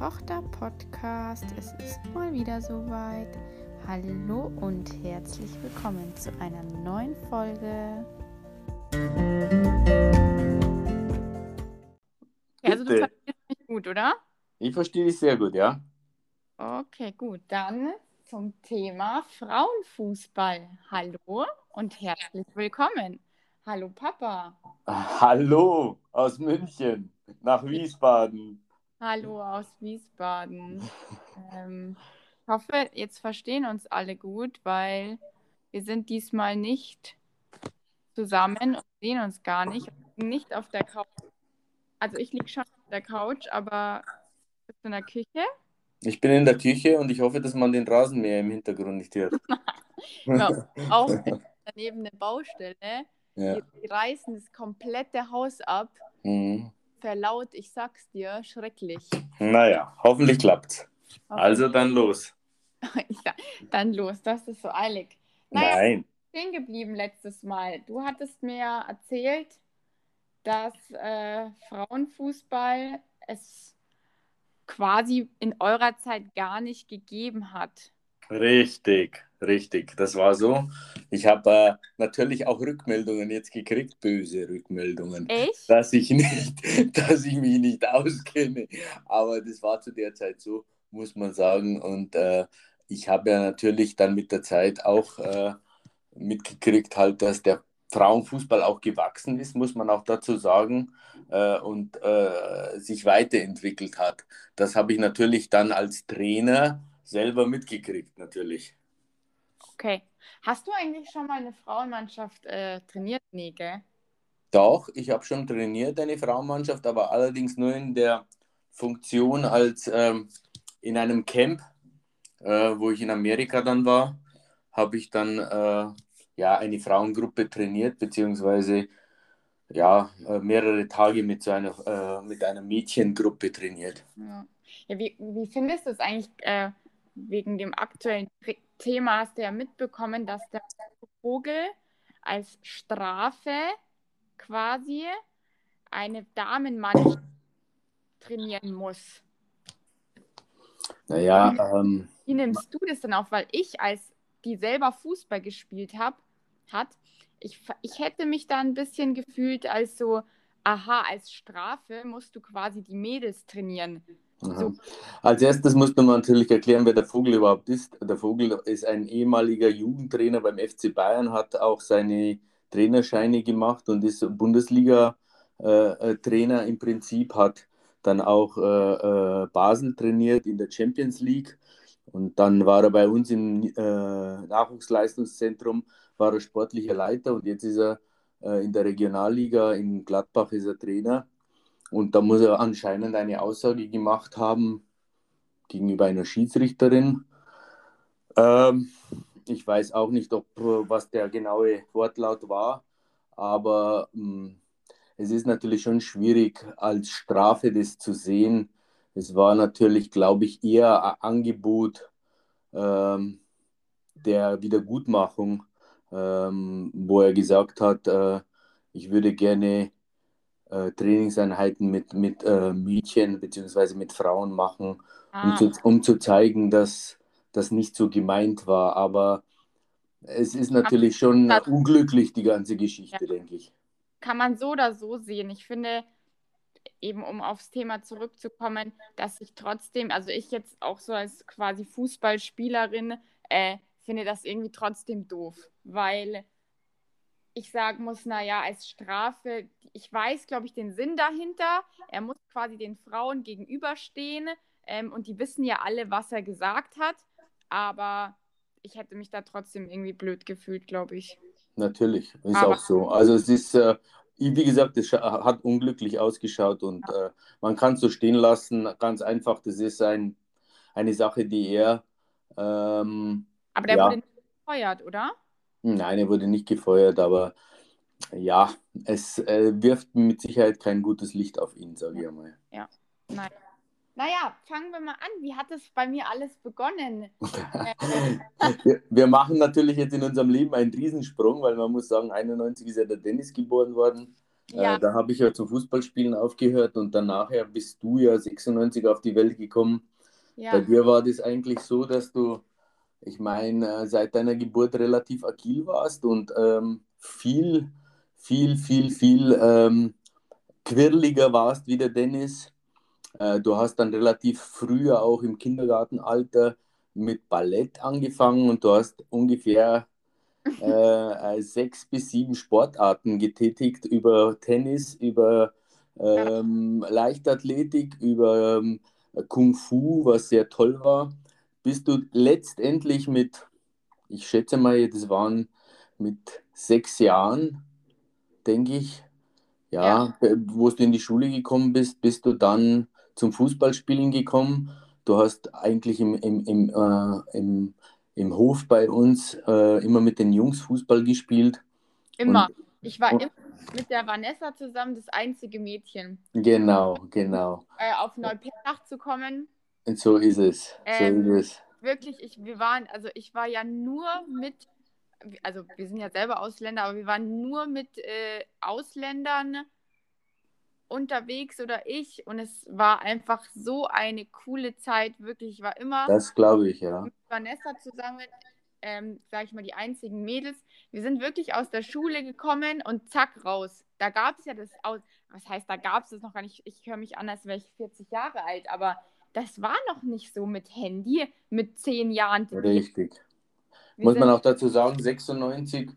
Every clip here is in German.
Tochter-Podcast. Es ist mal wieder soweit. Hallo und herzlich willkommen zu einer neuen Folge. Also du verstehst mich gut, oder? Ich verstehe dich sehr gut, ja. Okay, gut. Dann zum Thema Frauenfußball. Hallo und herzlich willkommen. Hallo Papa. Hallo aus München nach Wiesbaden. Hallo aus Wiesbaden. ähm, ich hoffe, jetzt verstehen uns alle gut, weil wir sind diesmal nicht zusammen und sehen uns gar nicht. Nicht auf der Couch. Also ich liege schon auf der Couch, aber bist du in der Küche? Ich bin in der Küche und ich hoffe, dass man den Rasenmäher im Hintergrund nicht hört. Ja, auch daneben eine Baustelle. Ja. Die, die reißen das komplette Haus ab. Mhm. Verlaut, ich sag's dir, schrecklich. Naja, hoffentlich klappt's. Also dann los. Ja, dann los, das ist so eilig. Naja, Nein. stehen geblieben letztes Mal. Du hattest mir erzählt, dass äh, Frauenfußball es quasi in eurer Zeit gar nicht gegeben hat. Richtig, richtig. Das war so. Ich habe äh, natürlich auch Rückmeldungen jetzt gekriegt, böse Rückmeldungen. Echt? dass ich nicht, dass ich mich nicht auskenne. Aber das war zu der Zeit so, muss man sagen. Und äh, ich habe ja natürlich dann mit der Zeit auch äh, mitgekriegt, halt, dass der Frauenfußball auch gewachsen ist, muss man auch dazu sagen, äh, und äh, sich weiterentwickelt hat. Das habe ich natürlich dann als Trainer selber mitgekriegt, natürlich. Okay. Hast du eigentlich schon mal eine Frauenmannschaft äh, trainiert? Nee, gell? Doch, ich habe schon trainiert, eine Frauenmannschaft, aber allerdings nur in der Funktion als ähm, in einem Camp, äh, wo ich in Amerika dann war, habe ich dann äh, ja eine Frauengruppe trainiert, beziehungsweise ja äh, mehrere Tage mit so einer, äh, mit einer Mädchengruppe trainiert. Ja. Ja, wie, wie findest du es eigentlich äh, wegen dem aktuellen Thema? Hast du ja mitbekommen, dass der Vogel als Strafe quasi eine Damenmannschaft trainieren muss. Naja, ähm, Wie nimmst du das denn auf? Weil ich, als die selber Fußball gespielt habe, hat, ich, ich hätte mich da ein bisschen gefühlt als so, aha, als Strafe musst du quasi die Mädels trainieren. Als erstes muss man natürlich erklären, wer der Vogel überhaupt ist. Der Vogel ist ein ehemaliger Jugendtrainer beim FC Bayern, hat auch seine Trainerscheine gemacht und ist Bundesliga-Trainer im Prinzip, hat dann auch äh, äh, Basel trainiert in der Champions League und dann war er bei uns im äh, Nachwuchsleistungszentrum, war er sportlicher Leiter und jetzt ist er in der Regionalliga in Gladbach ist er Trainer. Und da muss er anscheinend eine Aussage gemacht haben gegenüber einer Schiedsrichterin. Ähm, ich weiß auch nicht, ob, was der genaue Wortlaut war, aber mh, es ist natürlich schon schwierig, als Strafe das zu sehen. Es war natürlich, glaube ich, eher ein Angebot ähm, der Wiedergutmachung, ähm, wo er gesagt hat, äh, ich würde gerne äh, Trainingseinheiten mit, mit äh, Mädchen bzw. mit Frauen machen, um, Ah, zu, um zu zeigen, dass das nicht so gemeint war. Aber es ist natürlich schon unglücklich, die ganze Geschichte, denke ich. kann man so oder so sehen. Ich finde, eben um aufs Thema zurückzukommen, dass ich trotzdem, also ich jetzt auch so als quasi Fußballspielerin, äh, finde das irgendwie trotzdem doof, weil ich sagen muss, naja, als Strafe, ich weiß, glaube ich, den Sinn dahinter. Er muss quasi den Frauen gegenüberstehen ähm, und die wissen ja alle, was er gesagt hat, aber ich hätte mich da trotzdem irgendwie blöd gefühlt, glaube ich. Natürlich, ist Aber- auch so. Also es ist, äh, wie gesagt, es hat unglücklich ausgeschaut und äh, man kann es so stehen lassen. Ganz einfach, das ist ein, eine Sache, die er, ähm, Aber der Ja. wurde nicht gefeuert, oder? Nein, er wurde nicht gefeuert, aber ja, es äh, wirft mit Sicherheit kein gutes Licht auf ihn, sage ich einmal. Nein. Naja, fangen wir mal an. Wie hat es bei mir alles begonnen? Äh, Wir, wir machen natürlich jetzt in unserem Leben einen Riesensprung, weil man muss sagen, 91 ist ja der Dennis geboren worden. Ja. Äh, da habe ich ja zum Fußballspielen aufgehört und dann nachher bist du ja 96 auf die Welt gekommen. Ja. Bei dir war das eigentlich so, dass du, ich meine, äh, seit deiner Geburt relativ agil warst und ähm, viel, viel, viel, viel ähm, quirliger warst wie der Dennis. Äh, du hast dann relativ früh auch im Kindergartenalter mit Ballett angefangen und du hast ungefähr äh, sechs bis sieben Sportarten getätigt, über Tennis, über ähm, Leichtathletik, über ähm, Kung Fu, was sehr toll war, bis du letztendlich mit, ich schätze mal, das waren mit sechs Jahren, denke ich, ja, Ja. wo du in die Schule gekommen bist, bist du dann zum Fußballspielen gekommen. Du hast eigentlich im, im, im, äh, im, im Hof bei uns äh, immer mit den Jungs Fußball gespielt. Immer. Ich war und- immer mit der Vanessa zusammen das einzige Mädchen. Genau, genau. Äh, auf Neuperlach zu kommen. Und so ist es. So Ähm, ist es. Wirklich, ich, wir waren, also ich war ja nur mit, also wir sind ja selber Ausländer, aber wir waren nur mit äh, Ausländern unterwegs oder ich und es war einfach so eine coole Zeit, wirklich. Ich war immer Das glaube ich, ja. mit Vanessa zusammen, ähm, sage ich mal, die einzigen Mädels. Wir sind wirklich aus der Schule gekommen und zack, raus. Da gab es ja das aus. Was heißt, da gab es das noch gar nicht. Ich höre mich an, als wäre ich 40 Jahre alt, aber das war noch nicht so mit Handy, mit 10 Jahren. Richtig. Wir Muss man auch dazu sagen, 96,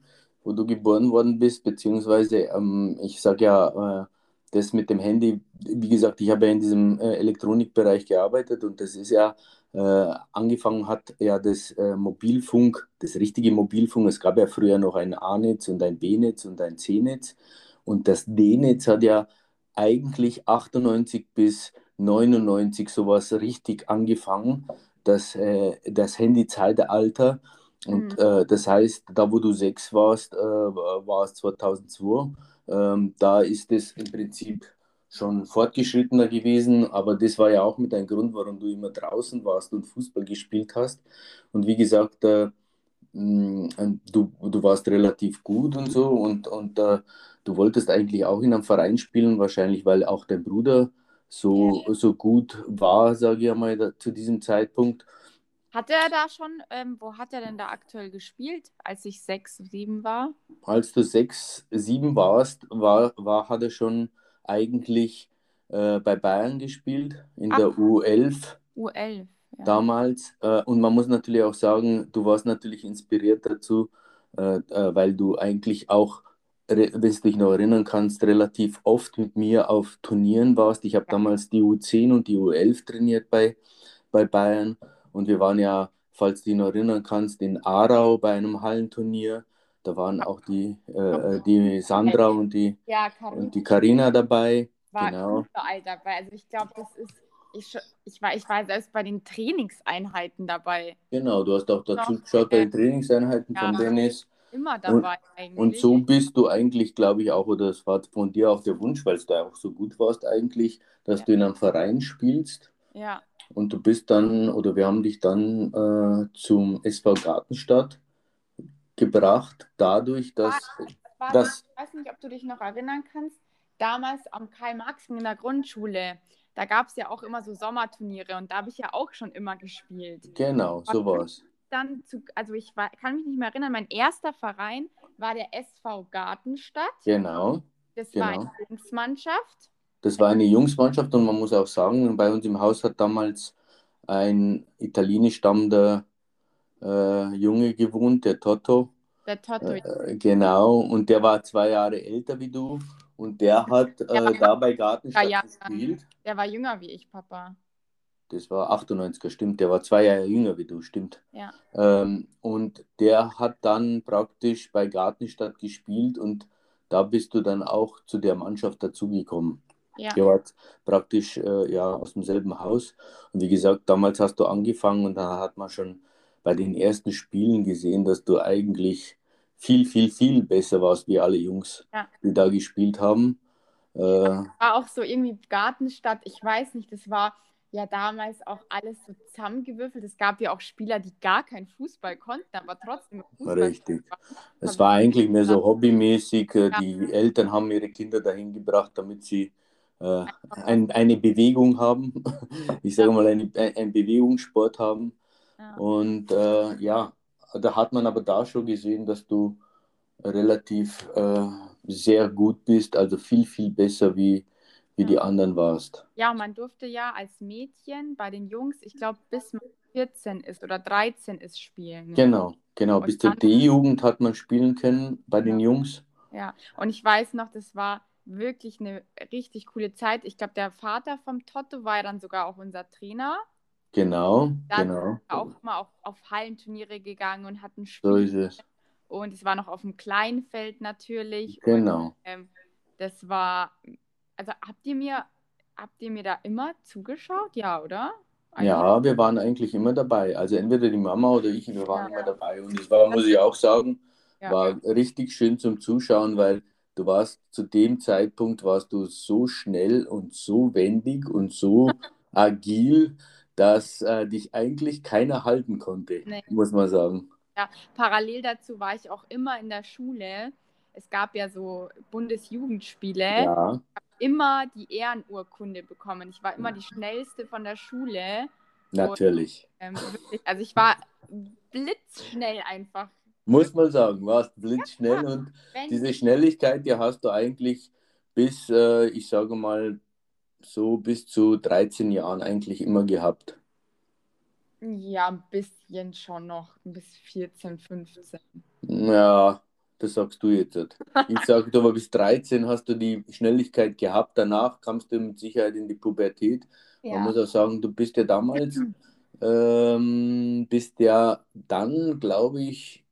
wo du geboren worden bist, beziehungsweise ähm, ich sage ja, äh, das mit dem Handy, wie gesagt, ich habe ja in diesem äh, Elektronikbereich gearbeitet und das ist ja, äh, angefangen hat ja das äh, Mobilfunk, das richtige Mobilfunk. Es gab ja früher noch ein A-Netz und ein B-Netz und ein C-Netz und das D-Netz hat ja eigentlich 98 bis 99 sowas richtig angefangen, das, äh, das Handy-Zeitalter. Und Mhm. äh, das heißt, da wo du sechs warst, äh, war es 2002. Ähm, da ist es im Prinzip schon fortgeschrittener gewesen, aber das war ja auch mit ein Grund, warum du immer draußen warst und Fußball gespielt hast. Und wie gesagt, äh, mh, du, du warst relativ gut und so und, und äh, du wolltest eigentlich auch in einem Verein spielen, wahrscheinlich weil auch dein Bruder so, so gut war, sage ich einmal, da, zu diesem Zeitpunkt. Hat er da schon, ähm, wo hat er denn da aktuell gespielt, als ich 6, 7 war? Als du sechs, sieben warst, war, war, hat er schon eigentlich äh, bei Bayern gespielt, in Ach. der U11 U11. Ja. damals. Äh, und man muss natürlich auch sagen, du warst natürlich inspiriert dazu, äh, äh, weil du eigentlich auch, wenn du dich noch erinnern kannst, relativ oft mit mir auf Turnieren warst. Ich habe Ja. damals die U10 und die U11 trainiert bei, bei Bayern. Und wir waren ja, falls du dich noch erinnern kannst, in Aarau bei einem Hallenturnier. Da waren auch die, äh, die Sandra und die, Ja, und die Karina dabei. war genau. überall dabei. Also ich glaube, das ist, ich, ich, war, ich war selbst bei den Trainingseinheiten dabei. Genau, du hast auch dazu geschaut bei äh, den Trainingseinheiten von ja. Dennis. Immer dabei eigentlich. Und so bist du eigentlich, glaube ich, auch, oder es war von dir auch der Wunsch, weil du auch so gut warst eigentlich, dass Ja. du in einem Verein spielst. Ja, Und du bist dann, oder wir haben dich dann äh, zum SV Gartenstadt gebracht, dadurch, dass war das, ich weiß nicht, ob du dich noch erinnern kannst, damals am Karl-Marx in der Grundschule, da gab es ja auch immer so Sommerturniere und da habe ich ja auch schon immer gespielt. genau, so war es. Dann zu, also ich war, kann mich nicht mehr erinnern, mein erster Verein war der SV Gartenstadt. Genau. Das war genau. eine Jungsmannschaft. Das war eine Jungsmannschaft und man muss auch sagen, bei uns im Haus hat damals ein italienisch stammender äh, Junge gewohnt, der Toto. Der Toto. Äh, genau, und der war zwei Jahre älter wie du und der hat äh, war da bei Gartenstadt ja. gespielt. Der war jünger wie ich, Papa. Das war 98er, stimmt. Der war zwei Jahre jünger wie du, stimmt. Ja. Ähm, und der hat dann praktisch bei Gartenstadt gespielt und da bist du dann auch zu der Mannschaft dazugekommen. Ja. Ihr wart praktisch äh, ja, aus demselben Haus. Und wie gesagt, damals hast du angefangen und da hat man schon bei den ersten Spielen gesehen, dass du eigentlich viel, viel, viel besser warst wie alle Jungs, Ja. die da gespielt haben. Äh, War auch so irgendwie Gartenstadt, ich weiß nicht, das war, ja damals auch alles so zusammengewürfelt. Es gab ja auch Spieler, die gar keinen Fußball konnten, aber trotzdem Fußball. Richtig. Es war eigentlich mehr so hobbymäßig. Äh, ja. Die Eltern haben ihre Kinder dahin gebracht, damit sie äh, ein, eine Bewegung haben. Ich sage mal, einen ein Bewegungssport haben. Ja. Und äh, ja, da hat man aber da schon gesehen, dass du relativ äh, sehr gut bist, also viel, viel besser wie, wie die anderen warst. Ja, man durfte ja als Mädchen bei den Jungs, ich glaube, bis man 14 ist oder 13 ist, spielen. Ne? Genau, genau. Und bis zur D-Jugend hat man spielen können bei den Jungs. Ja, und ich weiß noch, das war wirklich eine richtig coole Zeit. Ich glaube, der Vater vom Totto war ja dann sogar auch unser Trainer. Genau, dann genau. auch mal auf, auf Hallenturniere gegangen und hatten Spiele. So ist es. Und es war noch auf dem Kleinfeld natürlich. Genau. Und, ähm, das war, also habt ihr mir, habt ihr mir da immer zugeschaut? Ja, oder? Eigentlich? Ja, wir waren eigentlich immer dabei. Also entweder die Mama oder ich, wir waren ja. immer dabei. Und es war, muss ich auch sagen, ja. war richtig schön zum Zuschauen, weil du warst zu dem Zeitpunkt warst du so schnell und so wendig und so agil, dass äh, dich eigentlich keiner halten konnte, nee. muss man sagen. Ja, parallel dazu war ich auch immer in der Schule. Es gab ja so Bundesjugendspiele. Ja. Immer die Ehrenurkunde bekommen. Ich war immer die schnellste von der Schule. Natürlich. Und, ähm, wirklich, also ich war blitzschnell einfach. Muss man sagen, warst blitzschnell ja, und diese Schnelligkeit, die hast du eigentlich bis, äh, ich sage mal, so bis zu 13 Jahren eigentlich immer gehabt. Ja, ein bisschen schon noch, bis 14, 15. Ja, das sagst du jetzt. Ich sage aber, bis 13 hast du die Schnelligkeit gehabt. Danach kamst du mit Sicherheit in die Pubertät. Ja. Man muss auch sagen, du bist ja damals, ähm, bist ja dann, glaube ich,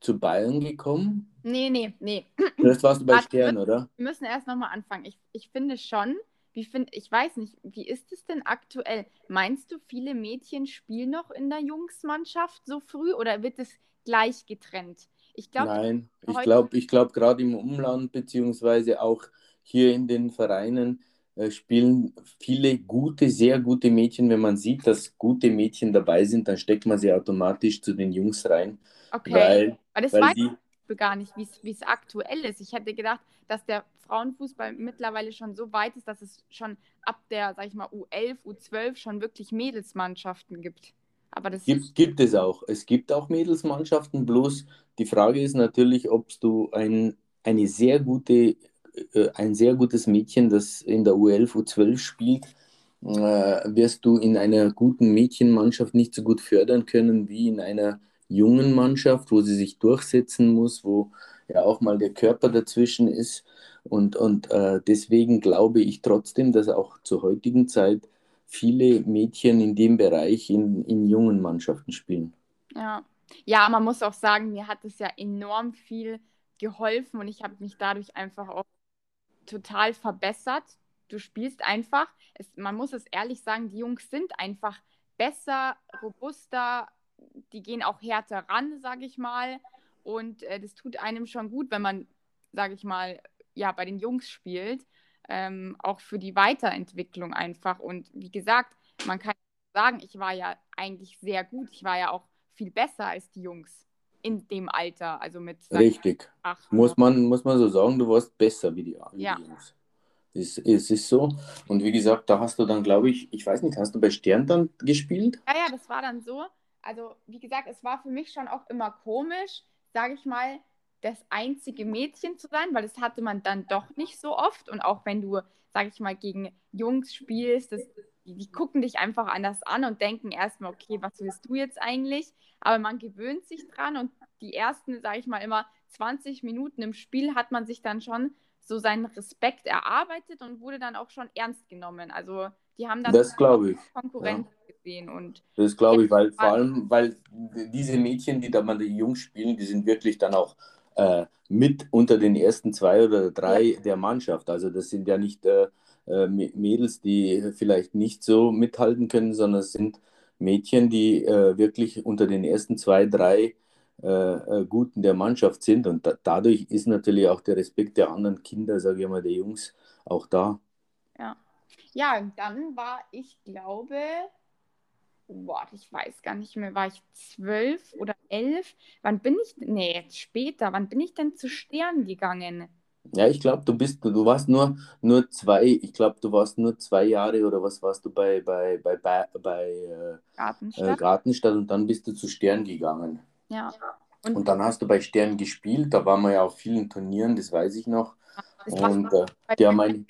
zu Bayern gekommen. Nee, nee, nee. Das warst du bei Stern, oder? Wir müssen erst nochmal anfangen. Ich, ich finde schon, wie find, ich weiß nicht, wie ist es denn aktuell? Meinst du, viele Mädchen spielen noch in der Jungsmannschaft so früh oder wird es gleich getrennt? Ich glaub, Nein, ich glaube, ich glaub, gerade im Umland beziehungsweise auch hier in den Vereinen äh, spielen viele gute, sehr gute Mädchen. Wenn man sieht, dass gute Mädchen dabei sind, dann steckt man sie automatisch zu den Jungs rein. Okay, weil, weil das weil weiß die, gar nicht, wie es aktuell ist. Ich hätte gedacht, dass der Frauenfußball mittlerweile schon so weit ist, dass es schon ab der, sag ich mal, U11, U12 schon wirklich Mädelsmannschaften gibt. Aber das gibt, gibt es auch. Es gibt auch Mädelsmannschaften, bloß die Frage ist natürlich, ob du ein, eine sehr gute, äh, ein sehr gutes Mädchen, das in der U11, U12 spielt, äh, wirst du in einer guten Mädchenmannschaft nicht so gut fördern können wie in einer jungen Mannschaft, wo sie sich durchsetzen muss, wo ja auch mal der Körper dazwischen ist. Und, und äh, deswegen glaube ich trotzdem, dass auch zur heutigen Zeit viele Mädchen in dem Bereich in, in jungen Mannschaften spielen. Ja. ja, man muss auch sagen, mir hat es ja enorm viel geholfen und ich habe mich dadurch einfach auch total verbessert. Du spielst einfach, es, man muss es ehrlich sagen, die Jungs sind einfach besser, robuster, die gehen auch härter ran, sage ich mal. Und äh, das tut einem schon gut, wenn man, sage ich mal, ja, bei den Jungs spielt. Ähm, auch für die Weiterentwicklung einfach. Und wie gesagt, man kann sagen, ich war ja eigentlich sehr gut. Ich war ja auch viel besser als die Jungs in dem Alter, also mit Richtig. Muss, man, muss man so sagen, du warst besser wie die, wie ja. die Jungs. Es, es ist so. Und wie gesagt, da hast du dann, glaube ich, ich weiß nicht, hast du bei Stern dann gespielt? Ja, ja, das war dann so also wie gesagt, es war für mich schon auch immer komisch, sage ich mal, das einzige Mädchen zu sein, weil das hatte man dann doch nicht so oft. Und auch wenn du, sage ich mal, gegen Jungs spielst, das, die, die, gucken dich einfach anders an und denken erstmal, okay, was willst du jetzt eigentlich? Aber man gewöhnt sich dran und die ersten, sage ich mal, immer 20 Minuten im Spiel hat man sich dann schon so seinen Respekt erarbeitet und wurde dann auch schon ernst genommen. Also die haben dann das ich. Konkurrenz ja. gesehen. Und das glaube ich, weil vor allem, weil diese Mädchen, die da mal die Jungs spielen, die sind wirklich dann auch äh, mit unter den ersten zwei oder drei ja. der Mannschaft. Also das sind ja nicht äh, äh Mädels, die vielleicht nicht so mithalten können, sondern es sind Mädchen, die äh, wirklich unter den ersten zwei, drei äh, äh, Guten der Mannschaft sind. Und da, dadurch ist natürlich auch der Respekt der anderen Kinder, sage ich mal, der Jungs, auch da. Ja. Ja, dann war ich, glaube, boah, ich weiß gar nicht mehr, war ich zwölf oder elf? Wann bin ich, nee, jetzt später, wann bin ich denn zu Stern gegangen? Ja, ich glaube, du bist, du warst nur, nur zwei, ich glaube, du warst nur zwei Jahre oder was warst du bei, bei, bei, bei, bei äh, Gartenstadt. äh, Gartenstadt und dann bist du zu Stern gegangen. Ja. Und, Und dann hast du bei Stern gespielt, da waren wir ja auf vielen Turnieren, das weiß ich noch. das Und äh, die haben ein,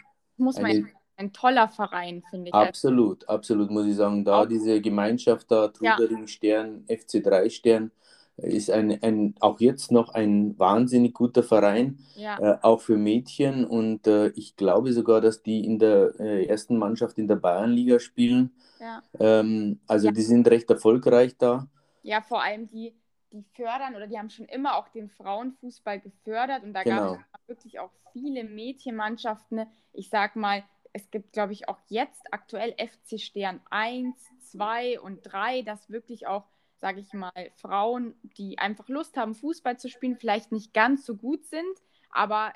eine, ein toller Verein, finde ich. Also, absolut, absolut, muss ich sagen, da diese Gemeinschaft da, Ja. Trudering Stern, FC3 Stern, ist ein, ein, auch jetzt noch ein wahnsinnig guter Verein. ja, äh, auch für Mädchen. Und äh, ich glaube sogar, dass die in der äh, ersten Mannschaft in der Bayernliga spielen. ja. Ähm, also Ja. die sind recht erfolgreich da. ja, vor allem die, die fördern oder die haben schon immer auch den Frauenfußball gefördert und da gab Genau. es wirklich auch viele Mädchenmannschaften. Ich sag mal, es gibt, glaube ich, auch jetzt aktuell FC Stern 1, 2 und 3, dass wirklich auch, sage ich mal, Frauen, die einfach Lust haben, Fußball zu spielen, vielleicht nicht ganz so gut sind, aber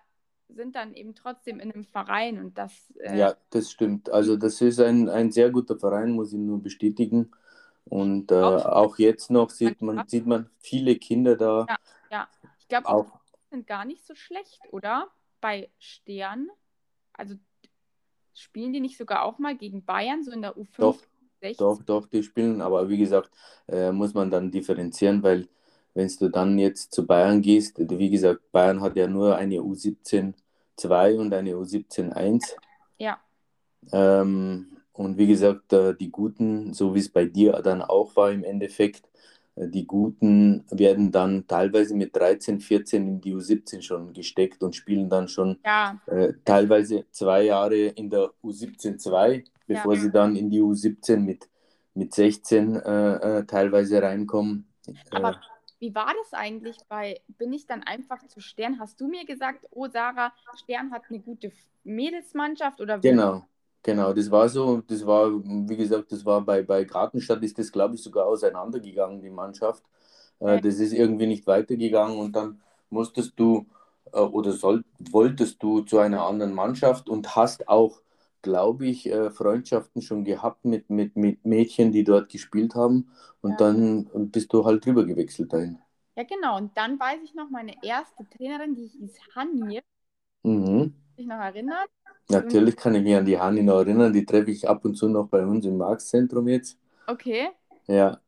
sind dann eben trotzdem in einem Verein und das äh, Ja, das stimmt. Also das ist ein, ein sehr guter Verein, muss ich nur bestätigen. Und äh, Auch- auch jetzt noch sieht man, sieht man viele Kinder da. ich glaube auch, Auch, sind gar nicht so schlecht, oder? Bei Stern. Also spielen die nicht sogar auch mal gegen Bayern, so in der U5? Doch, 16? doch, doch, die spielen. Aber wie gesagt, äh, muss man dann differenzieren, weil wenn du dann jetzt zu Bayern gehst, wie gesagt, Bayern hat ja nur eine U17 2 und eine U17 1. Ja, Ähm, und wie gesagt, äh, die Guten, so wie es bei dir dann auch war im Endeffekt, die Guten werden dann teilweise mit 13, 14 in die U17 schon gesteckt und spielen dann schon ja, äh, teilweise zwei Jahre in der U17 2, bevor Ja. sie dann in die U17 mit, mit 16 äh, äh, teilweise reinkommen. Aber Äh, wie war das eigentlich bei, bin ich dann einfach zu Stern? Hast du mir gesagt, oh Sarah, Stern hat eine gute Mädelsmannschaft oder wie? Genau, genau, das war so. Das war, wie gesagt, das war bei, bei Gartenstadt, ist das, glaube ich, sogar auseinandergegangen, die Mannschaft. Äh, das ist irgendwie nicht weitergegangen und dann musstest du äh, oder soll, wolltest du zu einer anderen Mannschaft und hast auch, glaube ich, äh, Freundschaften schon gehabt mit, mit, mit Mädchen, die dort gespielt haben und Ja. dann bist du halt rüber gewechselt dahin. Ja, genau. Und dann weiß ich noch, meine erste Trainerin, die hieß Hanni, Mhm. sich noch erinnert. Natürlich kann ich mich an die Hanni noch erinnern, die treffe ich ab und zu noch bei uns im Marktzentrum jetzt. Okay. Ja.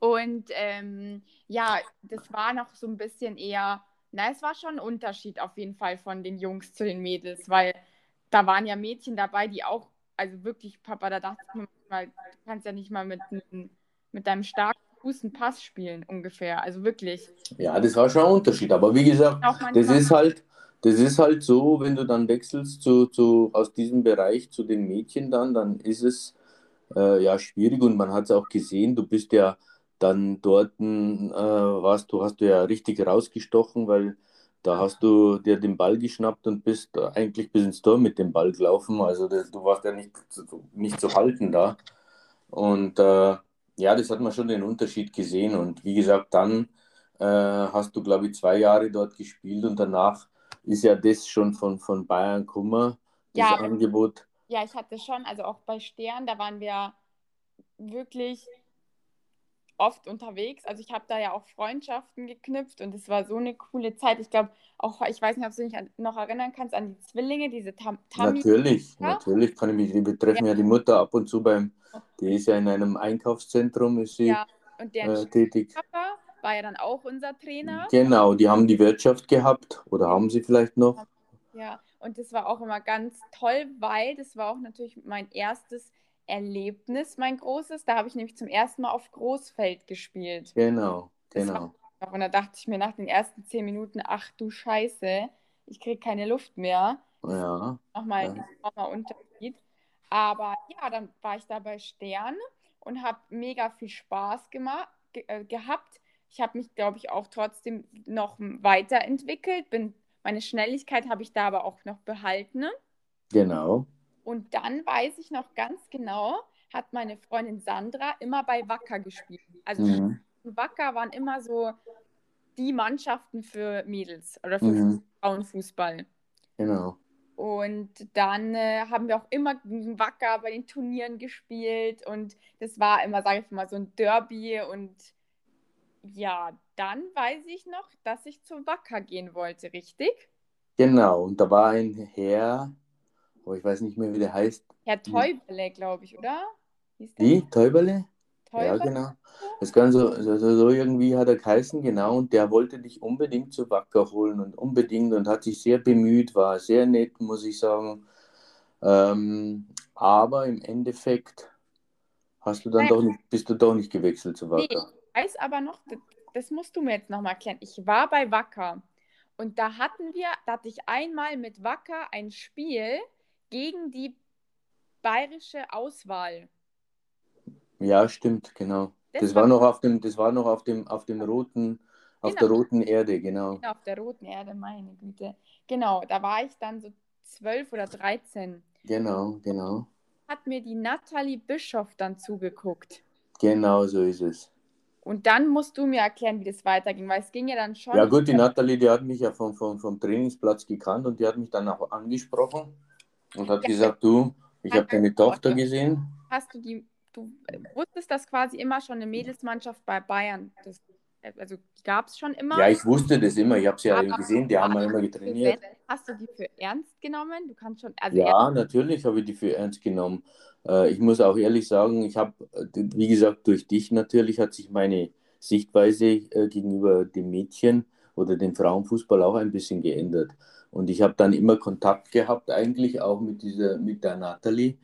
Und ähm, ja, das war noch so ein bisschen eher, na, es war schon ein Unterschied auf jeden Fall von den Jungs zu den Mädels, weil da waren ja Mädchen dabei, die auch, also wirklich, Papa, da dachte ich mir mal, du kannst ja nicht mal mit, mit deinem starken Fuß einen Pass spielen, ungefähr. Also wirklich. Ja, das war schon ein Unterschied. Aber wie gesagt, das ist halt, das ist halt so, wenn du dann wechselst zu, zu, aus diesem Bereich zu den Mädchen dann, dann ist es äh, ja schwierig und man hat es auch gesehen, du bist ja dann dort, äh, warst du, hast du ja richtig rausgestochen, weil da hast du dir den Ball geschnappt und bist eigentlich bis ins Tor mit dem Ball gelaufen. Also das, du warst ja nicht, zu- nicht zu halten da. Und äh, ja, das hat man schon den Unterschied gesehen. Und wie gesagt, dann äh, hast du, glaube ich, zwei Jahre dort gespielt und danach ist ja das schon von, von Bayern Kummer, das Ja. Angebot. ja, ich hatte schon, also auch bei Stern, da waren wir wirklich oft unterwegs. Also ich habe da ja auch Freundschaften geknüpft und es war so eine coole Zeit. Ich glaube auch, ich weiß nicht, ob du dich noch erinnern kannst an die Zwillinge, diese Tam Tammy. Natürlich, Ja. natürlich kann ich mich, wir treffen ja. die Mutter ab und zu beim, die ist ja in einem Einkaufszentrum, ist sie Ja, äh, tätig. Papa war ja dann auch unser Trainer. Genau, die haben die Wirtschaft gehabt oder haben sie vielleicht noch? Ja, und das war auch immer ganz toll, weil das war auch natürlich mein erstes Erlebnis, mein großes. Da habe ich nämlich zum ersten Mal auf Großfeld gespielt. Genau, genau. Und da dachte ich mir nach den ersten zehn Minuten, ach du Scheiße, ich kriege keine Luft mehr. Ja, Nochmal ein enormer Unterschied. Aber ja, dann war ich da bei Stern und habe mega viel Spaß gemacht, ge äh, gehabt. Ich habe mich, glaube ich, auch trotzdem noch weiterentwickelt. Bin, meine Schnelligkeit habe ich da aber auch noch behalten. ne? genau. Und dann weiß ich noch ganz genau, hat meine Freundin Sandra immer bei Wacker gespielt. Also Mhm. Wacker waren immer so die Mannschaften für Mädels oder für Mhm. Frauenfußball. Genau. Und dann äh, haben wir auch immer gegen Wacker bei den Turnieren gespielt und das war immer, sage ich mal, so ein Derby. Und ja, dann weiß ich noch, dass ich zu Wacker gehen wollte, richtig? Genau, und da war ein Herr, oh, ich weiß nicht mehr, wie der heißt. Herr Täubele, glaube ich, oder? Wie? Täubele? Ja, genau. Das Ganze, also so irgendwie hat er geheißen, genau, und der wollte dich unbedingt zu Wacker holen und unbedingt und hat sich sehr bemüht, war sehr nett, muss ich sagen. Ähm, aber im Endeffekt hast du dann Nein. doch nicht, bist du doch nicht gewechselt zu Wacker. Nee, weiß aber noch, das, das musst du mir jetzt nochmal erklären. Ich war bei Wacker und da hatten wir, da hatte ich einmal mit Wacker ein Spiel gegen die bayerische Auswahl. Ja, stimmt, genau. Das, das war, war noch auf dem, das war noch auf dem, auf dem roten, auf genau. der roten Erde, genau. Auf der roten Erde, meine Güte. Genau, da war ich dann so zwölf oder dreizehn. Genau, genau. Hat mir die Nathalie Bischof dann zugeguckt. Genau, so ist es. Und dann musst du mir erklären, wie das weiterging, weil es ging ja dann schon. Ja, gut, die Nathalie, die hat mich ja vom, vom, vom Trainingsplatz gekannt und die hat mich dann auch angesprochen und hat ja. gesagt: Du, ich habe deine Tochter gesehen. Hast du die du wusstest das quasi immer schon eine Mädelsmannschaft bei Bayern. Das, also gab es schon immer. Ja, ich wusste das immer. Ich habe es ja gesehen, die haben immer getrainiert. Hast du die für ernst genommen? Du kannst schon. Also ja, natürlich habe ich die für ernst genommen. Äh, ich muss auch ehrlich sagen, ich habe, wie gesagt, durch dich natürlich hat sich meine Sichtweise äh, gegenüber dem Mädchen oder dem Frauenfußball auch ein bisschen geändert. Und ich habe dann immer Kontakt gehabt, eigentlich auch mit dieser, mit der Nathalie,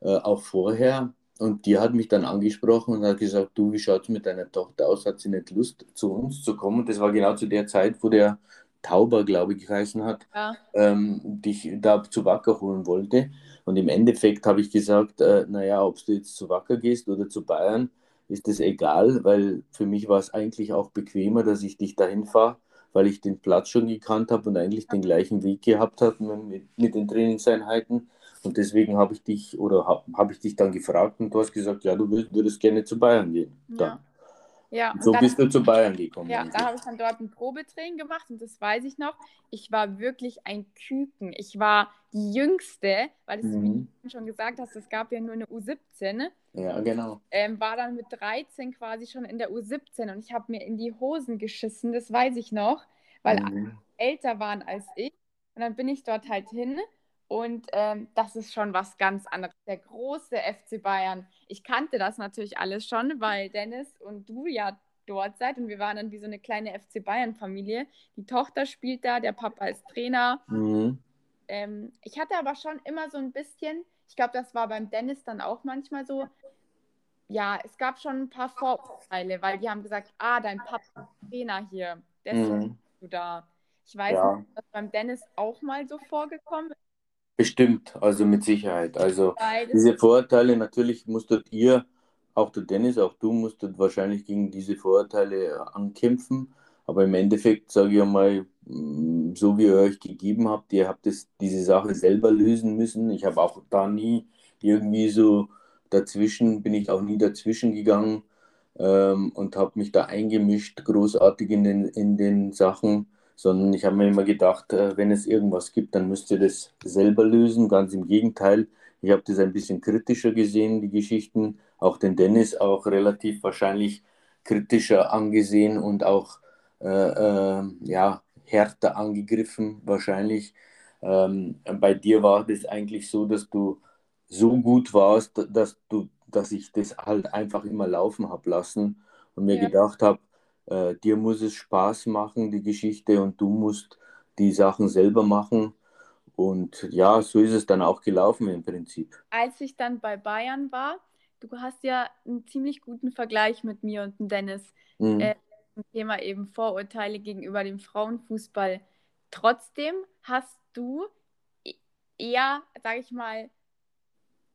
äh, auch vorher. Und die hat mich dann angesprochen und hat gesagt, du, wie schaut es mit deiner Tochter aus? Hat sie nicht Lust, zu uns zu kommen? Das war genau zu der Zeit, wo der Tauber, glaube ich, geheißen hat, ja. ähm, dich da zu Wacker holen wollte. Und im Endeffekt habe ich gesagt, äh, naja, ob du jetzt zu Wacker gehst oder zu Bayern, ist das egal, weil für mich war es eigentlich auch bequemer, dass ich dich dahin fahre, weil ich den Platz schon gekannt habe und eigentlich den gleichen Weg gehabt habe mit, mit den Trainingseinheiten. Und deswegen habe ich dich oder habe hab ich dich dann gefragt und du hast gesagt, ja, du würdest, würdest gerne zu Bayern gehen. Ja. Ja, so dann, bist du zu Bayern gekommen. Ja, da habe ich dann dort ein Probetraining gemacht und das weiß ich noch. Ich war wirklich ein Küken. Ich war die Jüngste, weil es, mhm. wie du schon gesagt hast, es gab ja nur eine U17. Ja, genau. Ähm, war dann mit 13 quasi schon in der U17 und ich habe mir in die Hosen geschissen, das weiß ich noch, weil mhm. alle älter waren als ich. Und dann bin ich dort halt hin und ähm, das ist schon was ganz anderes. Der große FC Bayern. Ich kannte das natürlich alles schon, weil Dennis und du ja dort seid und wir waren dann wie so eine kleine FC Bayern-Familie. Die Tochter spielt da, der Papa ist Trainer. Mhm. Ähm, ich hatte aber schon immer so ein bisschen, ich glaube, das war beim Dennis dann auch manchmal so, ja, es gab schon ein paar Vorurteile, weil die haben gesagt, ah, dein Papa ist Trainer hier, deswegen mhm. bist du da. Ich weiß ja. nicht, ob das beim Dennis auch mal so vorgekommen Bestimmt, also mit Sicherheit. Also diese Vorurteile, natürlich musstet ihr, auch der Dennis, auch du musstet wahrscheinlich gegen diese Vorurteile ankämpfen. Aber im Endeffekt sage ich einmal, mm, so wie ihr euch gegeben habt, ihr habt es, diese Sache selber lösen müssen. Ich habe auch da nie irgendwie so dazwischen, bin ich auch nie dazwischen gegangen ähm, und habe mich da eingemischt, großartig in den, in den Sachen sondern ich habe mir immer gedacht, äh, wenn es irgendwas gibt, dann müsst ihr das selber lösen. Ganz im Gegenteil, ich habe das ein bisschen kritischer gesehen, die Geschichten, auch den Dennis auch relativ wahrscheinlich kritischer angesehen und auch äh, äh, ja, härter angegriffen wahrscheinlich. Ähm, bei dir war das eigentlich so, dass du so gut warst, dass, du, dass ich das halt einfach immer laufen habe lassen und mir ja. gedacht habe, äh, dir muss es Spaß machen, die Geschichte, und du musst die Sachen selber machen. Und ja, so ist es dann auch gelaufen im Prinzip. Als ich dann bei Bayern war, du hast ja einen ziemlich guten Vergleich mit mir und Dennis mhm. äh, zum Thema eben Vorurteile gegenüber dem Frauenfußball. Trotzdem hast du e-, eher, sage ich mal,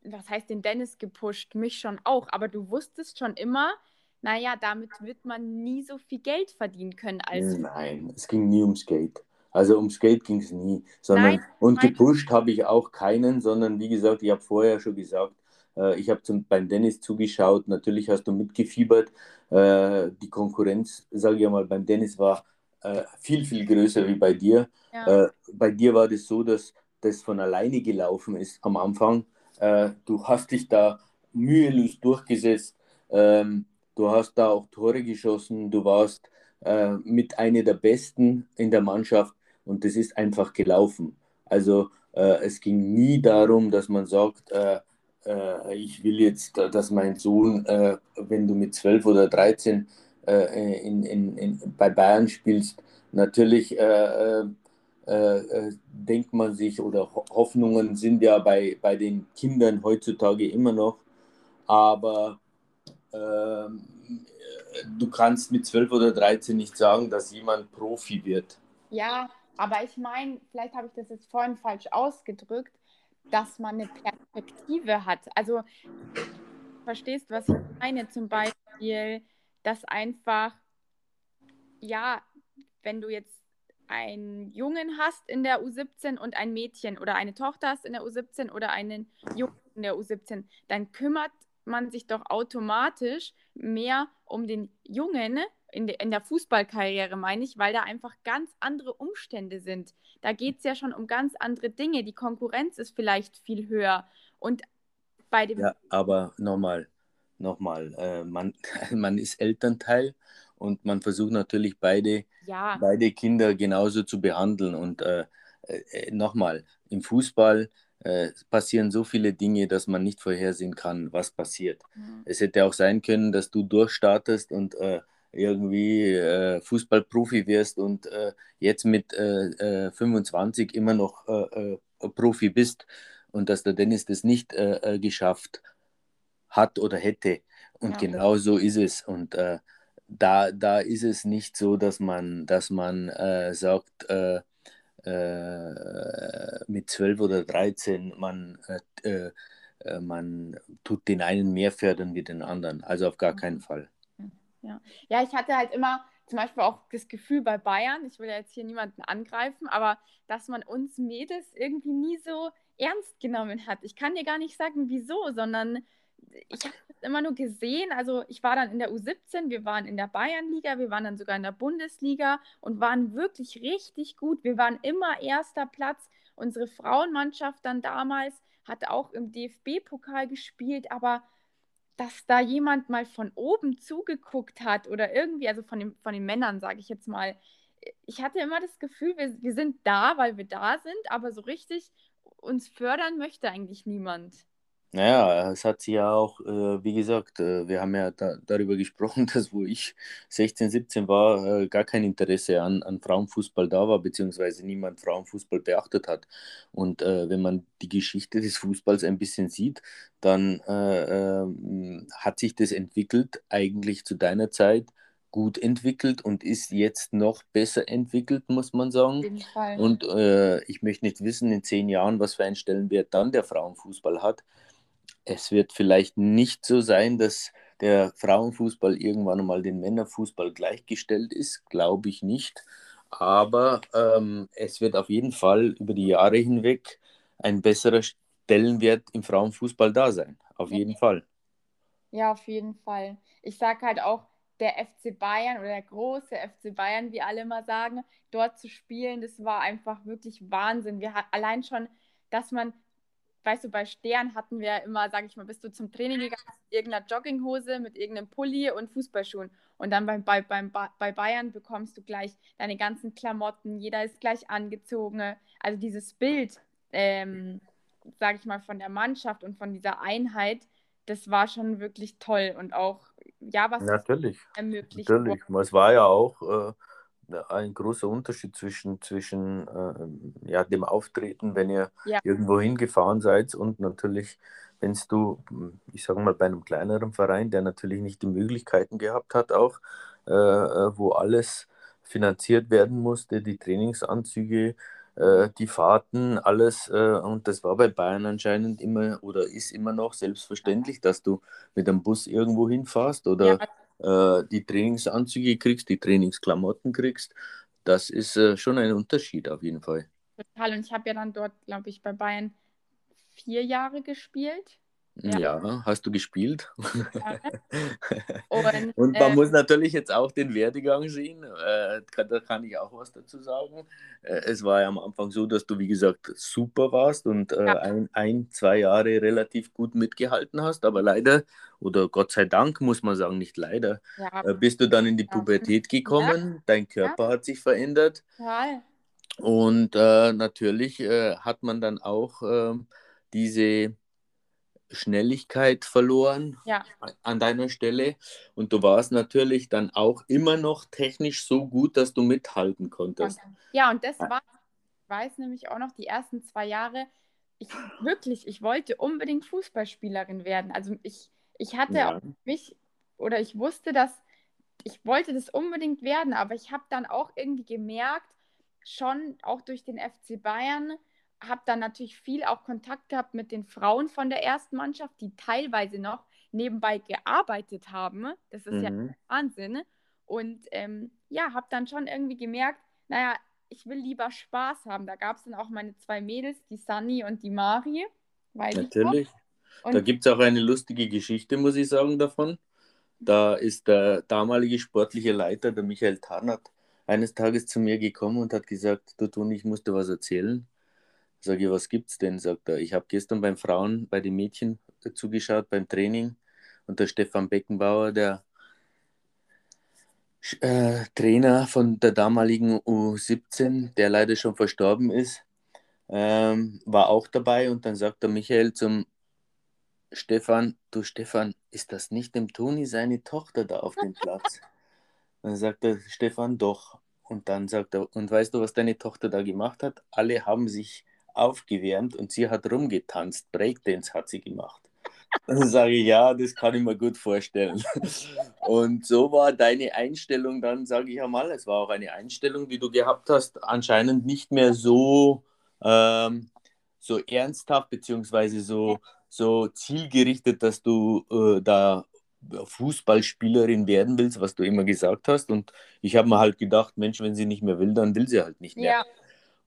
was heißt den Dennis gepusht? Mich schon auch, aber du wusstest schon immer, naja, damit wird man nie so viel Geld verdienen können als. Nein, es ging nie ums Geld. Also ums Geld ging es nie. Sondern, Nein, und gepusht habe ich auch keinen, sondern wie gesagt, ich habe vorher schon gesagt, äh, ich habe beim Dennis zugeschaut, natürlich hast du mitgefiebert. Äh, die Konkurrenz, sage ich mal, beim Dennis war äh, viel, viel größer wie bei dir. Ja. Äh, bei dir war das so, dass das von alleine gelaufen ist am Anfang. Äh, du hast dich da mühelos durchgesetzt. Ähm, du hast da auch Tore geschossen. Du warst äh, mit einer der Besten in der Mannschaft und das ist einfach gelaufen. Also äh, es ging nie darum, dass man sagt, äh, äh, ich will jetzt, dass mein Sohn, äh, wenn du mit 12 oder 13 in, in, in, bei Bayern spielst, natürlich denkt man sich oder Hoffnungen sind ja bei, bei den Kindern heutzutage immer noch, aber du kannst mit 12 oder 13 nicht sagen, dass jemand Profi wird. Ja, aber ich meine, vielleicht habe ich das jetzt vorhin falsch ausgedrückt, dass man eine Perspektive hat. Also, verstehst du, was ich meine? Zum Beispiel, dass einfach, ja, wenn du jetzt einen Jungen hast in der U17 und ein Mädchen oder eine Tochter hast in der U17 oder einen Jungen in der U17, dann kümmert man sich doch automatisch mehr um den Jungen in, de, in der Fußballkarriere, meine ich, weil da einfach ganz andere Umstände sind. Da geht es ja schon um ganz andere Dinge. Die Konkurrenz ist vielleicht viel höher. Und bei dem. Ja, aber nochmal, nochmal, äh, man, man ist Elternteil und man versucht natürlich beide, ja. beide Kinder genauso zu behandeln. Und äh, äh, nochmal, im Fußball äh, passieren so viele Dinge, dass man nicht vorhersehen kann, was passiert. Mhm. Es hätte auch sein können, dass du durchstartest und äh, irgendwie äh, Fußballprofi wirst und äh, jetzt mit äh, 25 äh, immer noch äh, Profi bist und dass der Dennis das nicht geschafft hat oder hätte. Und ja. genau so ist es. Und da, da ist es nicht so, dass man, dass man sagt, mit 12 oder 13, man, man tut den einen mehr fördern wie den anderen. Also auf gar keinen Fall. Ja. ja, ich hatte halt immer zum Beispiel auch das Gefühl bei Bayern, ich will ja jetzt hier niemanden angreifen, aber dass man uns Mädels irgendwie nie so ernst genommen hat. Ich kann dir gar nicht sagen, wieso, sondern ich habe immer nur gesehen. Also ich war dann in der U17, wir waren in der Bayernliga, wir waren dann sogar in der Bundesliga und waren wirklich richtig gut. Wir waren immer erster Platz. Unsere Frauenmannschaft dann damals hat auch im DFB-Pokal gespielt, aber dass da jemand mal von oben zugeguckt hat oder irgendwie, also von, dem, von den Männern, sage ich jetzt mal. Ich hatte immer das Gefühl, wir, wir sind da, weil wir da sind, aber so richtig uns fördern möchte eigentlich niemand. Naja, es hat sich ja auch, äh, wie gesagt, äh, wir haben ja da, darüber gesprochen, dass wo ich 16, 17 war, äh, gar kein Interesse an, an Frauenfußball da war, beziehungsweise niemand Frauenfußball beachtet hat. Und äh, wenn man die Geschichte des Fußballs ein bisschen sieht, dann äh, ähm, hat sich das entwickelt, eigentlich zu deiner Zeit gut entwickelt und ist jetzt noch besser entwickelt, muss man sagen. Und äh, ich möchte nicht wissen, in zehn Jahren, was für einen Stellenwert dann der Frauenfußball hat es wird vielleicht nicht so sein, dass der Frauenfußball irgendwann einmal den Männerfußball gleichgestellt ist, glaube ich nicht. Aber ähm, es wird auf jeden Fall über die Jahre hinweg ein besserer Stellenwert im Frauenfußball da sein. Auf jeden Fall. Ja, auf jeden Fall. Ich sage halt auch, der FC Bayern oder der große FC Bayern, wie alle immer sagen, dort zu spielen, das war einfach wirklich Wahnsinn. Wir allein schon, dass man weißt du, bei Stern hatten wir immer, sag ich mal, bist du zum Training gegangen, mit irgendeiner Jogginghose, mit irgendeinem Pulli und Fußballschuhen. Und dann bei, bei, beim, bei Bayern bekommst du gleich deine ganzen Klamotten, jeder ist gleich angezogen. Also dieses Bild, ähm, sag ich mal, von der Mannschaft und von dieser Einheit, das war schon wirklich toll und auch, ja, was natürlich, ermöglicht. Natürlich, es war ja auch. Äh ein großer Unterschied zwischen, zwischen äh, ja, dem Auftreten, wenn ihr ja. irgendwo hingefahren seid und natürlich, wenn du, ich sage mal, bei einem kleineren Verein, der natürlich nicht die Möglichkeiten gehabt hat, auch, äh, äh wo alles finanziert werden musste, die Trainingsanzüge, äh, die Fahrten, alles. Äh, und das war bei Bayern anscheinend immer oder ist immer noch selbstverständlich, dass du mit einem Bus irgendwo hinfährst oder ja äh, die Trainingsanzüge kriegst, die Trainingsklamotten kriegst. Das ist äh, schon ein Unterschied auf jeden Fall. Total. Und ich habe ja dann dort, glaube ich, bei Bayern vier Jahre gespielt. Ja, ja hast du gespielt. Ja. Und, Und man äh, muss natürlich jetzt auch den Werdegang sehen. Äh, da kann ich auch was dazu sagen. Äh, es war ja am Anfang so, dass du, wie gesagt, super warst und äh, ja. ein, ein, zwei Jahre relativ gut mitgehalten hast. Aber leider, oder Gott sei Dank, muss man sagen, nicht leider. Äh, bist du dann in die Pubertät gekommen. Dein Körper hat sich verändert. Und äh, natürlich hat man dann auch ähm, diese Schnelligkeit verloren ja. an deiner Stelle. Und du warst natürlich dann auch immer noch technisch so gut, dass du mithalten konntest. Ja, und das war, ich weiß nämlich auch noch, die ersten zwei Jahre, ich wirklich, ich wollte unbedingt Fußballspielerin werden. Also ich, ich hatte ja. mich, oder ich wusste, dass ich wollte das unbedingt werden, aber ich habe dann auch irgendwie gemerkt, schon auch durch den FC Bayern, habe dann natürlich viel auch Kontakt gehabt mit den Frauen von der ersten Mannschaft, die teilweise noch nebenbei gearbeitet haben. Das ist mhm. ja Wahnsinn. Und ähm, ja, habe dann schon irgendwie gemerkt, naja, ich will lieber Spaß haben. Da gab es dann auch meine zwei Mädels, die Sunny und die Mari. Natürlich. da gibt es auch eine lustige Geschichte, muss ich sagen, davon. Da ist der damalige sportliche Leiter, der Michael Tarnert, eines Tages zu mir gekommen und hat gesagt, du Toni, ich muss dir was erzählen. Sage ich, was gibt's denn? Sagt er, ich habe gestern beim Frauen, bei den Mädchen zugeschaut beim Training und der Stefan Beckenbauer, der äh, Trainer von der damaligen U17, der leider schon verstorben ist, ähm, war auch dabei und dann sagt der Michael zum Stefan, du Stefan, ist das nicht dem Toni seine Tochter da auf dem Platz? dann sagt der Stefan, doch. Und dann sagt er, und weißt du, was deine Tochter da gemacht hat? Alle haben sich aufgewärmt und sie hat rumgetanzt. Breakdance hat sie gemacht. Dann sage ich, ja, das kann ich mir gut vorstellen. Und so war deine Einstellung dann, sage ich einmal, es war auch eine Einstellung, die du gehabt hast, anscheinend nicht mehr so, ähm, so ernsthaft beziehungsweise so, so zielgerichtet, dass du äh, da Fußballspielerin werden willst, was du immer gesagt hast. Und ich habe mir halt gedacht, Mensch, wenn sie nicht mehr will, dann will sie halt nicht mehr. Ja.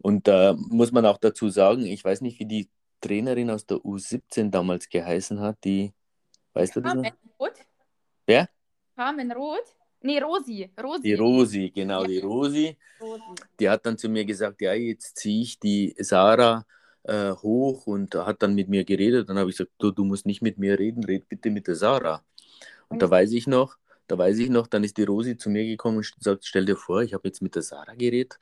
Und da muss man auch dazu sagen, ich weiß nicht, wie die Trainerin aus der U17 damals geheißen hat, die, weißt du das noch? Roth? Wer? Carmen Roth? Nee, Rosi. Rosi. Die Rosi, genau, ja. die Rosi. Rosi. Die hat dann zu mir gesagt, ja, jetzt ziehe ich die Sarah äh, hoch und hat dann mit mir geredet. Dann habe ich gesagt, du, du musst nicht mit mir reden, red bitte mit der Sarah. Und mhm. da weiß ich noch, da weiß ich noch, dann ist die Rosi zu mir gekommen und sagt, stell dir vor, ich habe jetzt mit der Sarah geredet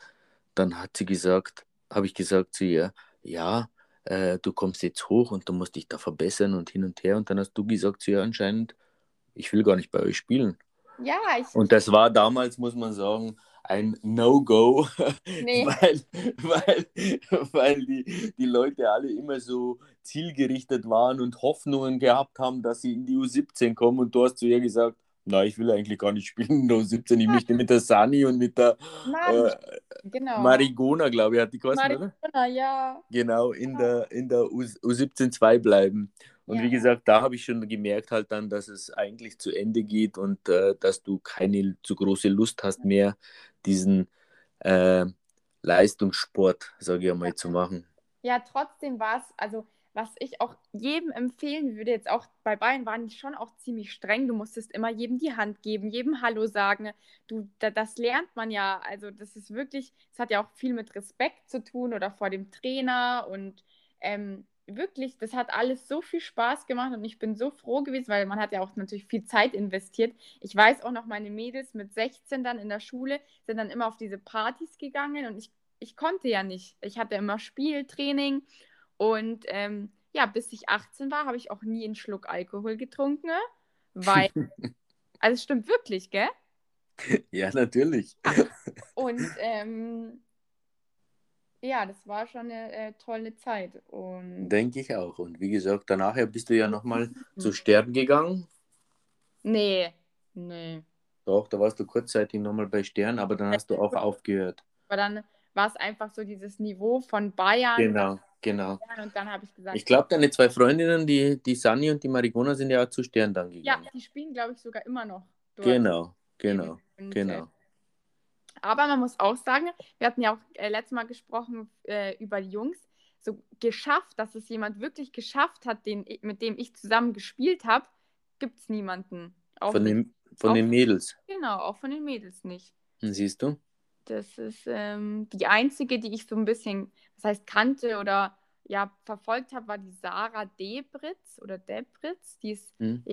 dann hat sie gesagt, habe ich gesagt zu ihr, ja, äh, du kommst jetzt hoch und du musst dich da verbessern und hin und her. Und dann hast du gesagt zu ihr anscheinend, ich will gar nicht bei euch spielen. Ja, ich. Und das war damals, muss man sagen, ein No-Go, nee. weil, weil, weil die, die Leute alle immer so zielgerichtet waren und Hoffnungen gehabt haben, dass sie in die U17 kommen. Und du hast zu ihr gesagt, na, ich will eigentlich gar nicht spielen in der U17. Ich möchte mit der Sani und mit der äh, genau. Marigona, glaube ich, hat die geheißen, Marigona, oder? ja. Genau, in ja. der, in der U17 2 bleiben. Und ja. wie gesagt, da habe ich schon gemerkt halt dann, dass es eigentlich zu Ende geht und äh, dass du keine zu große Lust hast mehr, diesen äh, Leistungssport, sage ich einmal, zu machen. Ja, trotzdem war es, also was ich auch jedem empfehlen würde, jetzt auch bei Bayern waren die schon auch ziemlich streng. Du musstest immer jedem die Hand geben, jedem Hallo sagen. Du, da, das lernt man ja. Also das ist wirklich, es hat ja auch viel mit Respekt zu tun oder vor dem Trainer und ähm, wirklich, das hat alles so viel Spaß gemacht und ich bin so froh gewesen, weil man hat ja auch natürlich viel Zeit investiert. Ich weiß auch noch, meine Mädels mit 16 dann in der Schule sind dann immer auf diese Partys gegangen und ich, ich konnte ja nicht. Ich hatte immer Spieltraining und ähm, ja, bis ich 18 war, habe ich auch nie einen Schluck Alkohol getrunken, weil, also es stimmt wirklich, gell? Ja, natürlich. Und ähm, ja, das war schon eine äh, tolle Zeit. Und... Denke ich auch. Und wie gesagt, danach bist du ja nochmal zu Stern gegangen. Nee, nee. Doch, da warst du kurzzeitig nochmal bei Stern, aber dann hast du auch aufgehört. Aber dann war es einfach so dieses Niveau von Bayern. Genau. Genau. Und dann habe ich gesagt. Ich glaube, deine zwei Freundinnen, die, die Sani und die Marigona, sind ja auch zu Stern dann gegangen. Ja, die spielen, glaube ich, sogar immer noch. Dort. Genau, genau, und, genau. Äh, aber man muss auch sagen, wir hatten ja auch äh, letztes Mal gesprochen äh, über die Jungs. so geschafft, dass es jemand wirklich geschafft hat, den, mit dem ich zusammen gespielt habe, gibt es niemanden. Auch von den, von auch, den Mädels. Genau, auch von den Mädels nicht. Siehst du? Das ist ähm, die einzige, die ich so ein bisschen, was heißt kannte oder ja verfolgt habe, war die Sarah Debritz oder Debritz. Die ist mhm.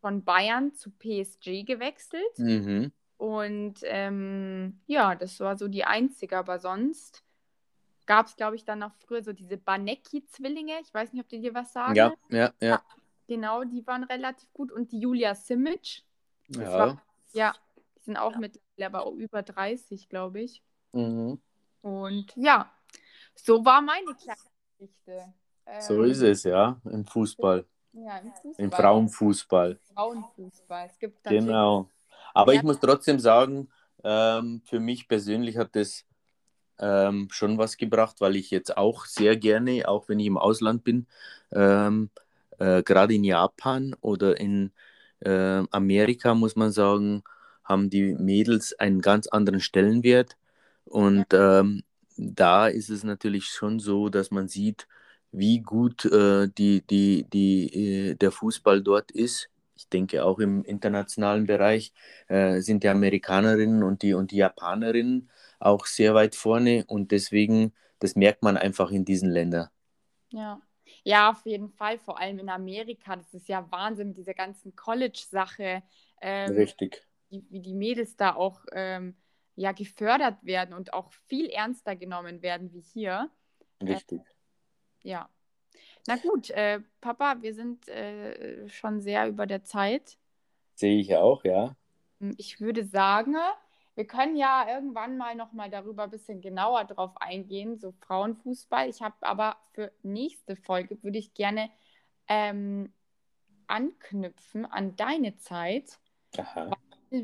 von Bayern zu PSG gewechselt. Mhm. Und ähm, ja, das war so die einzige, aber sonst gab es, glaube ich, dann noch früher so diese Banecki-Zwillinge. Ich weiß nicht, ob die dir was sagen. Ja, ja, ja. Genau, die waren relativ gut. Und die Julia Simic. Ja. War, ja, sind auch ja. mittlerweile aber über 30, glaube ich. Mhm. Und ja, so war meine kleine Geschichte. Ähm, so ist es, ja, im Fußball. Ja, im Fußball. Im Frauenfußball. Frauenfußball. Es gibt genau. Aber ich muss trotzdem sagen, ähm, für mich persönlich hat das ähm, schon was gebracht, weil ich jetzt auch sehr gerne, auch wenn ich im Ausland bin, ähm, äh, gerade in Japan oder in äh, Amerika, muss man sagen, haben die Mädels einen ganz anderen Stellenwert. Und ähm, da ist es natürlich schon so, dass man sieht, wie gut äh, die, die, die, äh, der Fußball dort ist ich denke auch im internationalen Bereich äh, sind die Amerikanerinnen und die, und die Japanerinnen auch sehr weit vorne und deswegen, das merkt man einfach in diesen Ländern. Ja. Ja, auf jeden Fall, vor allem in Amerika. Das ist ja Wahnsinn mit dieser ganzen College-Sache. Ähm, Richtig. Die, wie die Mädels da auch ähm, ja, gefördert werden und auch viel ernster genommen werden wie hier. Richtig. Äh, ja, na gut, äh, Papa, wir sind äh, schon sehr über der Zeit. Sehe ich auch, ja. Hm, ich würde sagen, wir können ja irgendwann mal nochmal darüber ein bisschen genauer drauf eingehen, so Frauenfußball. Ich habe aber für nächste Folge, würde ich gerne ähm, anknüpfen an deine Zeit, Aha.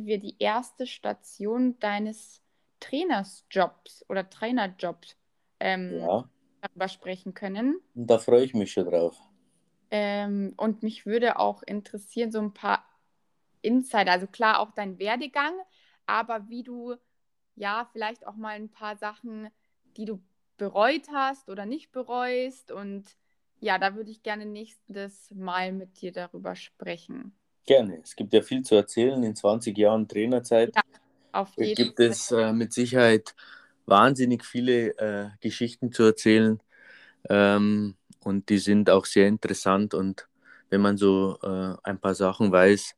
Wir die erste Station deines Trainersjobs oder Trainerjobs ähm, ja darüber sprechen können. Da freue ich mich schon drauf. Ähm, und mich würde auch interessieren, so ein paar Insider, also klar auch dein Werdegang, aber wie du ja vielleicht auch mal ein paar Sachen, die du bereut hast oder nicht bereust. Und ja, da würde ich gerne nächstes Mal mit dir darüber sprechen. Gerne. Es gibt ja viel zu erzählen in 20 Jahren Trainerzeit. Ja, auf jeden gibt Fall. es äh, mit Sicherheit wahnsinnig viele äh, Geschichten zu erzählen ähm, und die sind auch sehr interessant und wenn man so äh, ein paar Sachen weiß,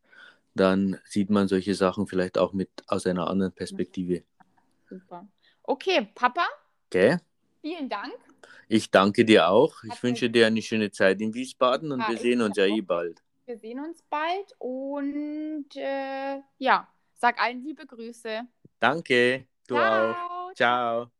dann sieht man solche Sachen vielleicht auch mit aus einer anderen Perspektive. Super. Okay, Papa. Okay. Vielen Dank. Ich danke dir auch. Ich Hat wünsche dir eine schöne Zeit in Wiesbaden und ja, wir sehen uns ja eh bald. Wir sehen uns bald und äh, ja, sag allen liebe Grüße. Danke, du Ciao. auch. Ciao.